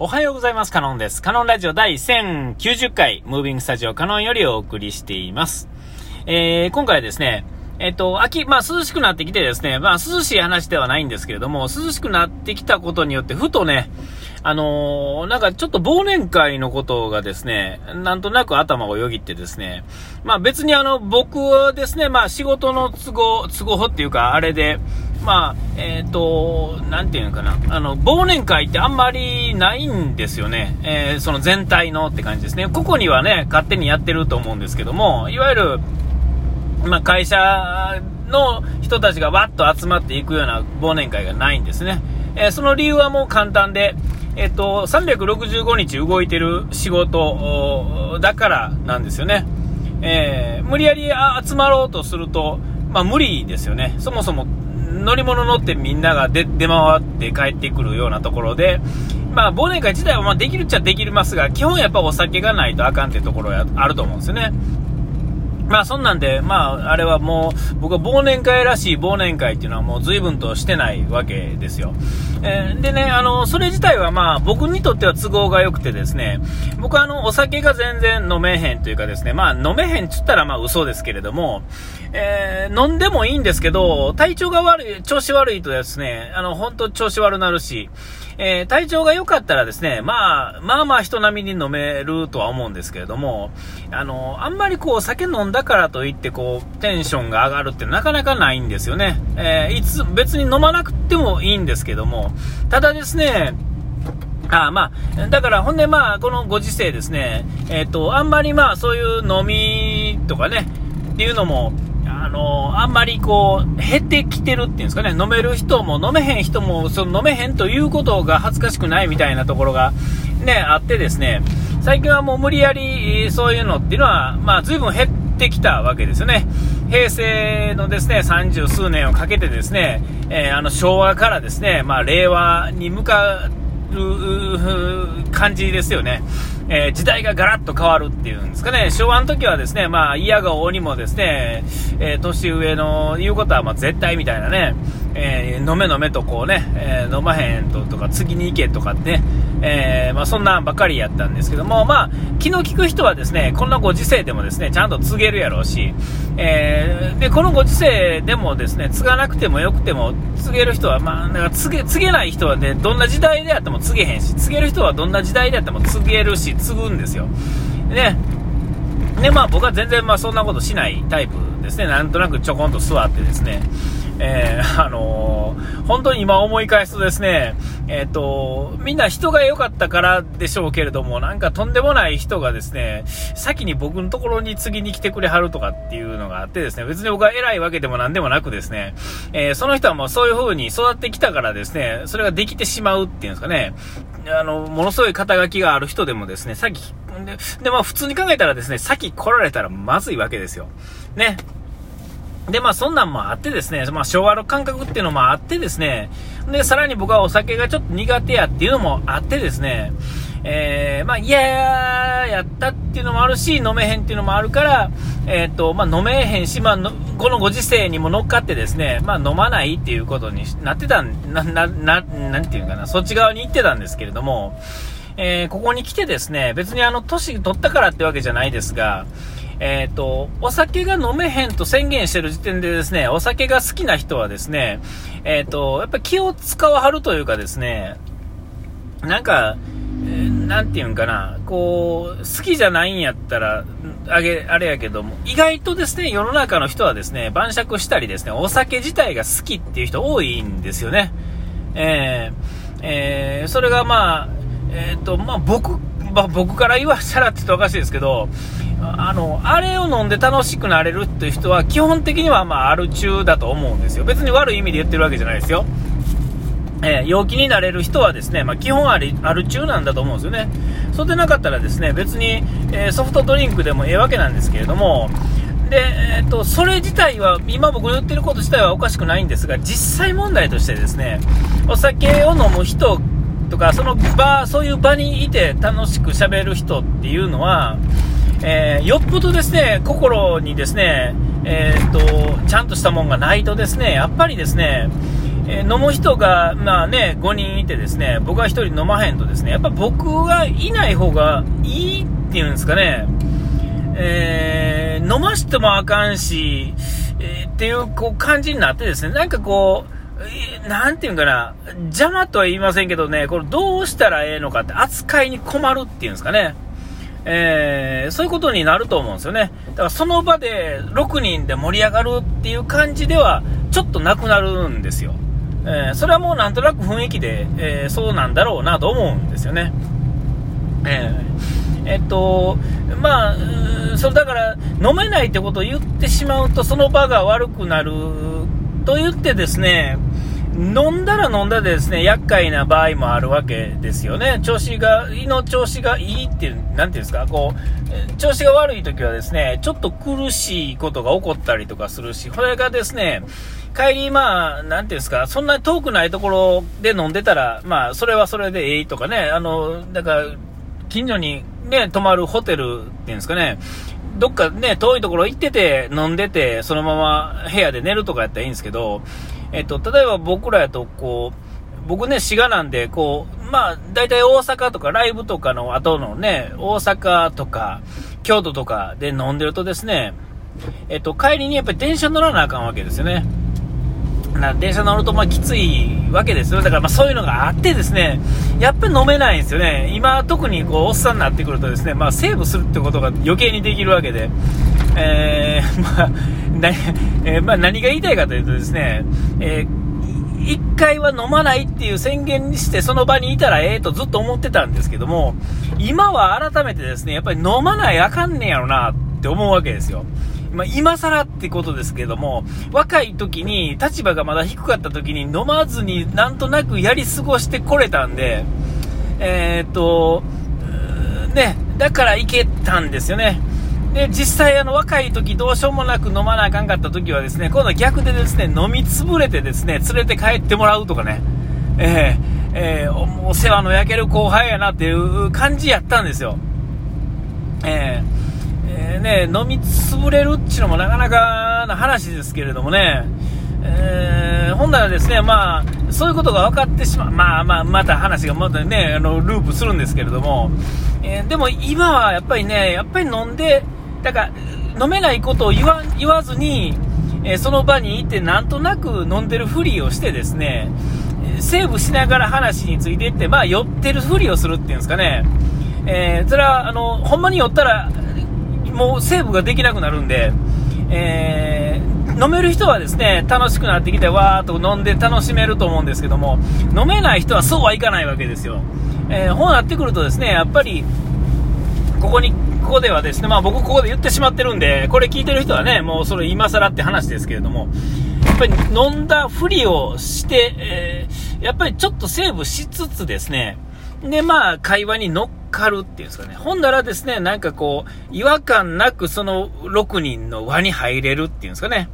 おはようございます。カノンです。カノンラジオ第1090回、ムービングスタジオカノンよりお送りしています。えー、今回はですね、えっと、秋、まあ涼しくなってきてですね、まあ涼しい話ではないんですけれども、涼しくなってきたことによって、ふとね、あのー、なんかちょっと忘年会のことがですね、なんとなく頭をよぎってですね、まあ別にあの、僕はですね、まあ仕事の都合、都合っていうか、あれで、まあ、えっ、ー、と、なんていうのかな、あの、忘年会ってあんまりないんですよね。えー、その全体のって感じですね。個々にはね、勝手にやってると思うんですけども、いわゆる、まあ、会社の人たちがわっと集まっていくような忘年会がないんですね。えー、その理由はもう簡単で、えっ、と、365日動いてる仕事だからなんですよね。えー、無理やり集まろうとすると、まあ無理ですよね。そもそも乗り物乗ってみんなが出出回って帰ってくるようなところで、まあ、忘年会自体はまできるっちゃできますが、基本やっぱお酒がないとあかんってところはあると思うんですよね。まあそんなんで、まああれはもう、僕は忘年会らしい忘年会っていうのはもう随分としてないわけですよ。えー、でね、あの、それ自体はまあ僕にとっては都合が良くてですね、僕はあの、お酒が全然飲めへんというかですね、まあ飲めへんっつったらまあ嘘ですけれども、えー、飲んでもいいんですけど、体調が悪い、調子悪いとですね、あの、本当調子悪なるし、えー、体調が良かったらですね、まあ、まあまあ人並みに飲めるとは思うんですけれども、あの、あんまりこう酒飲んだからといってこう、テンションが上がるってなかなかないんですよね。えー、いつ、別に飲まなくてもいいんですけども、ただですね、あまあ、だからほんでまあ、このご時世ですね、えっ、ー、と、あんまりまあそういう飲みとかね、っていうのも、あのあんまりこう、減ってきてるっていうんですかね、飲める人も飲めへん人も、その飲めへんということが恥ずかしくないみたいなところがね、あってですね、最近はもう無理やりそういうのっていうのは、まあ随分減ってきたわけですよね。平成のですね、30数年をかけてですね、えー、あの昭和からですね、まあ令和に向かる感じですよね。えー、時代がガラッと変わるっていうんですかね、昭和の時はですね、まあ、嫌が王にもですね、えー、年上の言うことはま絶対みたいなね、えー、飲め飲めとこうね、え飲まへんととか、次に行けとかね、えまあ、そんなんばかりやったんですけども、まあ、気の利く人はですね、こんなご時世でもですね、ちゃんと告げるやろうし、えで、このご時世でもですね、継がなくてもよくても、告げる人は、まあ、だか告げ、告げない人はね、どんな時代であっても告げへんし、告げる人はどんな時代であっても告げるし、継ぐんですよ。ね。で、まあ僕は全然まあそんなことしないタイプですね。なんとなくちょこんと座ってですね。えー、あの本当に今思い返すとですね、えっ、ー、と、みんな人が良かったからでしょうけれども、なんかとんでもない人がですね、先に僕のところに次に来てくれはるとかっていうのがあってですね、別に僕は偉いわけでもなんでもなくですね、えー、その人はもうそういう風に育ってきたからですね、それができてしまうっていうんですかね、あの、ものすごい肩書きがある人でもですね、さっき、で、でまあ普通に考えたらですね、先来られたらまずいわけですよ。ね。で、まあそんなんもあってですね、まあ昭和の感覚っていうのもあってですね、で、さらに僕はお酒がちょっと苦手やっていうのもあってですね、えー、まあ嫌やったっていうのもあるし、飲めへんっていうのもあるから、えっ、ー、と、まあ飲めへんし、まあこのご時世にも乗っかってですね、まあ飲まないっていうことになってたん、な、な、な、なんていうかな、そっち側に行ってたんですけれども、えー、ここに来てですね、別にあの、年取ったからってわけじゃないですが、えっ、ー、と、お酒が飲めへんと宣言してる時点でですね、お酒が好きな人はですね、えっ、ー、と、やっぱ気を使わはるというかですね、なんか、えー、なんていうんかな、こう、好きじゃないんやったら、あげ、あれやけども、意外とですね、世の中の人はですね、晩酌したりですね、お酒自体が好きっていう人多いんですよね。えー、えー、それがまあ、えっ、と、まあ僕、まあ、僕から言わしたらって言うとおかしいですけど、あの、あれを飲んで楽しくなれるっていう人は基本的にはまあアル中だと思うんですよ。別に悪い意味で言ってるわけじゃないですよ。えー、陽気になれる人はですね、まあ、基本ありある中なんだと思うんですよね。そうでなかったらですね、別に、えー、ソフトドリンクでもええわけなんですけれども、で、えー、っと、それ自体は、今僕の言ってること自体はおかしくないんですが、実際問題としてですね、お酒を飲む人とか、その場、そういう場にいて楽しく喋る人っていうのは、えー、よっぽどですね、心にですね、えー、っと、ちゃんとしたもんがないとですね、やっぱりですね、えー、飲む人が、まあね、5人いてですね、僕が1人飲まへんとですね、やっぱ僕がいない方がいいっていうんですかね、えー、飲ましてもあかんし、えー、っていうこう感じになってですね、なんかこう、なんていうんかな、邪魔とは言いませんけどね、これどうしたらええのかって扱いに困るっていうんですかね。えー、そういうことになると思うんですよね。だからその場で6人で盛り上がるっていう感じでは、ちょっとなくなるんですよ。えー、それはもうなんとなく雰囲気で、えー、そうなんだろうなと思うんですよね。えー、えっと、まあ、それだから飲めないってことを言ってしまうとその場が悪くなると言ってですね、飲んだら飲んだでですね、厄介な場合もあるわけですよね。調子が、胃の調子がいいっていう、なんていうんですか、こう、調子が悪い時はですね、ちょっと苦しいことが起こったりとかするし、これがですね、帰り、まあ、なんていうんですか、そんなに遠くないところで飲んでたら、まあ、それはそれでええとかね、あの、だから、近所にね、泊まるホテルっていうんですかね、どっかね、遠いところ行ってて、飲んでて、そのまま部屋で寝るとかやったらいいんですけど、えっと、例えば僕らやと、こう、僕ね、滋賀なんで、こう、まあ、大体大阪とかライブとかの後のね、大阪とか、京都とかで飲んでるとですね、えっと、帰りにやっぱり電車乗らなあかんわけですよね。な電車乗るとまあきついわけですよ。だからまあそういうのがあってですね、やっぱり飲めないんですよね。今特にこうおっさんになってくるとですね、まあセーブするってことが余計にできるわけで、えー、まあ、なえー、まあ何が言いたいかというとですね、えー一回は飲まないっていう宣言にしてその場にいたらええとずっと思ってたんですけども、今は改めてですね、やっぱり飲まないあかんねやろなって思うわけですよ。まあ、今更ってことですけども、若い時に、立場がまだ低かった時に飲まずになんとなくやり過ごしてこれたんで、えー、っと、ね、だからいけたんですよね。で、実際あの若い時どうしようもなく飲まなあかんかった時はですね、今度は逆でですね、飲みつぶれてですね、連れて帰ってもらうとかね、えー、えー、お世話の焼ける後輩やなっていう感じやったんですよ。えーえー、ね、飲みつぶれるっていうのもなかなかな話ですけれどもね、えー、本来はですね、まあ、そういうことが分かってしまう、まあまあ、また話がまたね、あの、ループするんですけれども、えー、でも今はやっぱりね、やっぱり飲んで、だから、飲めないことを言わ言わずに、え、その場にいて、なんとなく飲んでるふりをしてですね、セーブしながら話についていって、まあ、酔ってるふりをするっていうんですかね、えー、それは、あの、ほんまに酔ったら、もうセーブができなくなるんで、えー、飲める人はですね、楽しくなってきて、わーっと飲んで楽しめると思うんですけども、飲めない人はそうはいかないわけですよ。えー、こうなってくるとですね、やっぱり、ここに、ここではですね、まあ僕ここで言ってしまってるんで、これ聞いてる人はね、もうそれ今更って話ですけれども、やっぱり飲んだふりをして、えー、やっぱりちょっとセーブしつつですね、で、まあ、会話に乗っかるっていうんですかね。ほんならですね、なんかこう、違和感なくその6人の輪に入れるっていうんですかね。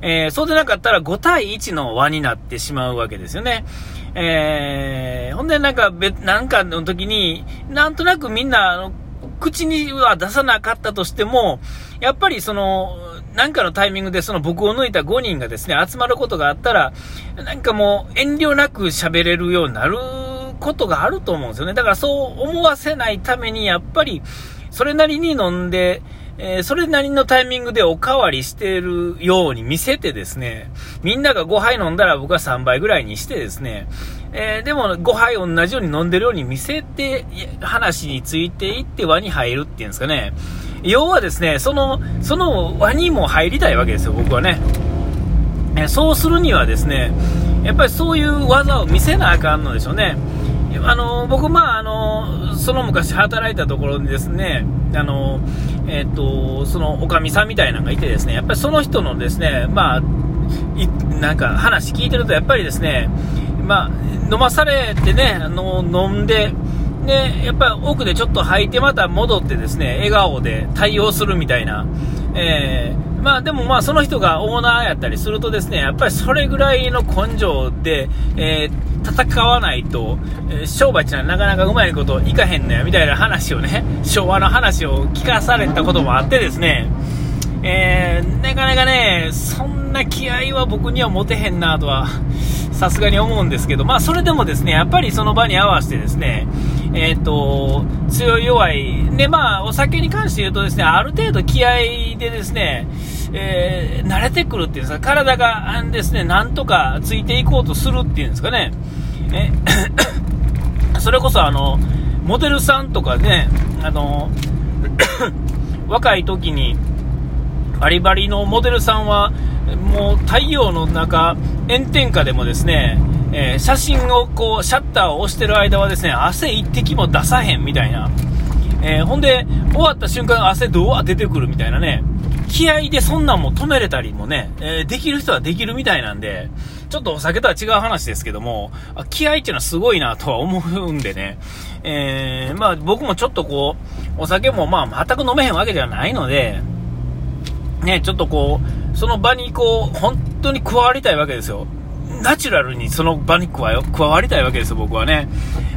えー、そうでなかったら5対1の輪になってしまうわけですよね。えー、ほんでなんか別、なんかの時に、なんとなくみんな、口には出さなかったとしても、やっぱりその、なんかのタイミングでその僕を抜いた5人がですね、集まることがあったら、なんかもう遠慮なく喋れるようになることがあると思うんですよね。だからそう思わせないために、やっぱり、それなりに飲んで、えー、それなりのタイミングでおかわりしてるように見せてですね、みんなが5杯飲んだら僕は3杯ぐらいにしてですね、えー、でも5杯同じように飲んでるように見せて、話についていって輪に入るっていうんですかね。要はですね、その、その輪にも入りたいわけですよ、僕はね。え、そうするにはですね、やっぱりそういう技を見せなあかんのでしょうね。あの僕、まああの、その昔働いたところにですね、あのえーと、そのおかみさんみたいなのがいて、ですねやっぱりその人のですね、まあ、なんか話聞いてると、やっぱりですね、まあ、飲まされてね、あの飲んで、でやっぱり奥でちょっと吐いて、また戻ってですね笑顔で対応するみたいな。えーまあでもまあその人がオーナーやったりするとですね、やっぱりそれぐらいの根性で、えー戦わないと、えー、商売ってのはなかなかうまいこといかへんのや、みたいな話をね、昭和の話を聞かされたこともあってですね、えー、なかなかね、そんな気合は僕には持てへんなとは、さすがに思うんですけど、まあ、それでもですね、やっぱりその場に合わせてですね、えっ、ー、と、強い弱い、で、まあ、お酒に関して言うとですね、ある程度気合でですね、えー、慣れてくるっていうんですか、体がですね、なんとかついていこうとするっていうんですかね、え それこそあの、モデルさんとかね、あの、若い時に、バリバリのモデルさんは、もう太陽の中、炎天下でもですね、えー、写真をこう、シャッターを押してる間はですね、汗一滴も出さへんみたいな。えー、ほんで、終わった瞬間汗ドワー出てくるみたいなね。気合でそんなんも止めれたりもね、えー、できる人はできるみたいなんで、ちょっとお酒とは違う話ですけども、気合っていうのはすごいなとは思うんでね、えー、まあ僕もちょっとこう、お酒もまあ全く飲めへんわけではないので、ね、ちょっとこう、その場にこう、本当に加わりたいわけですよ。ナチュラルにその場に加わりたいわけですよ、僕はね。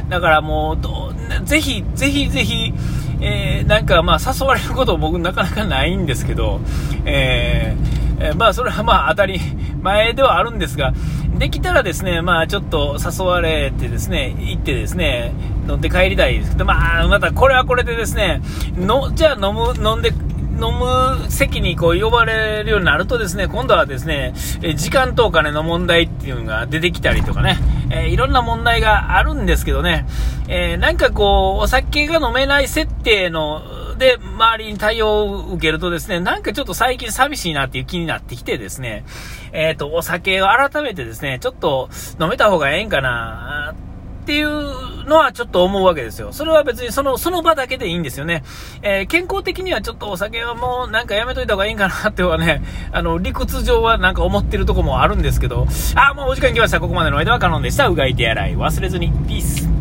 だからもう、どぜひ、ぜひぜひ、えー、なんかまあ誘われること僕なかなかないんですけど、えー、えー、まあそれはまあ当たり前ではあるんですが、できたらですね、まあちょっと誘われてですね、行ってですね、飲んで帰りたいですけど、まあまたこれはこれでですね、の、じゃあ飲む、飲んで、飲む席にこう呼ばれるようになるとですね、今度はですね、え時間とお金の問題っていうのが出てきたりとかね、えー、いろんな問題があるんですけどね、えー、なんかこう、お酒が飲めない設定の、で、周りに対応を受けるとですね、なんかちょっと最近寂しいなっていう気になってきてですね、えっ、ー、と、お酒を改めてですね、ちょっと飲めた方がええんかな、っていうのはちょっと思うわけですよ。それは別にその、その場だけでいいんですよね。えー、健康的にはちょっとお酒はもうなんかやめといた方がいいんかなってはね、あの、理屈上はなんか思ってるとこもあるんですけど、あ、もうお時間来ました。ここまでの間はカノンでした。うがい手洗い忘れずに。ピース。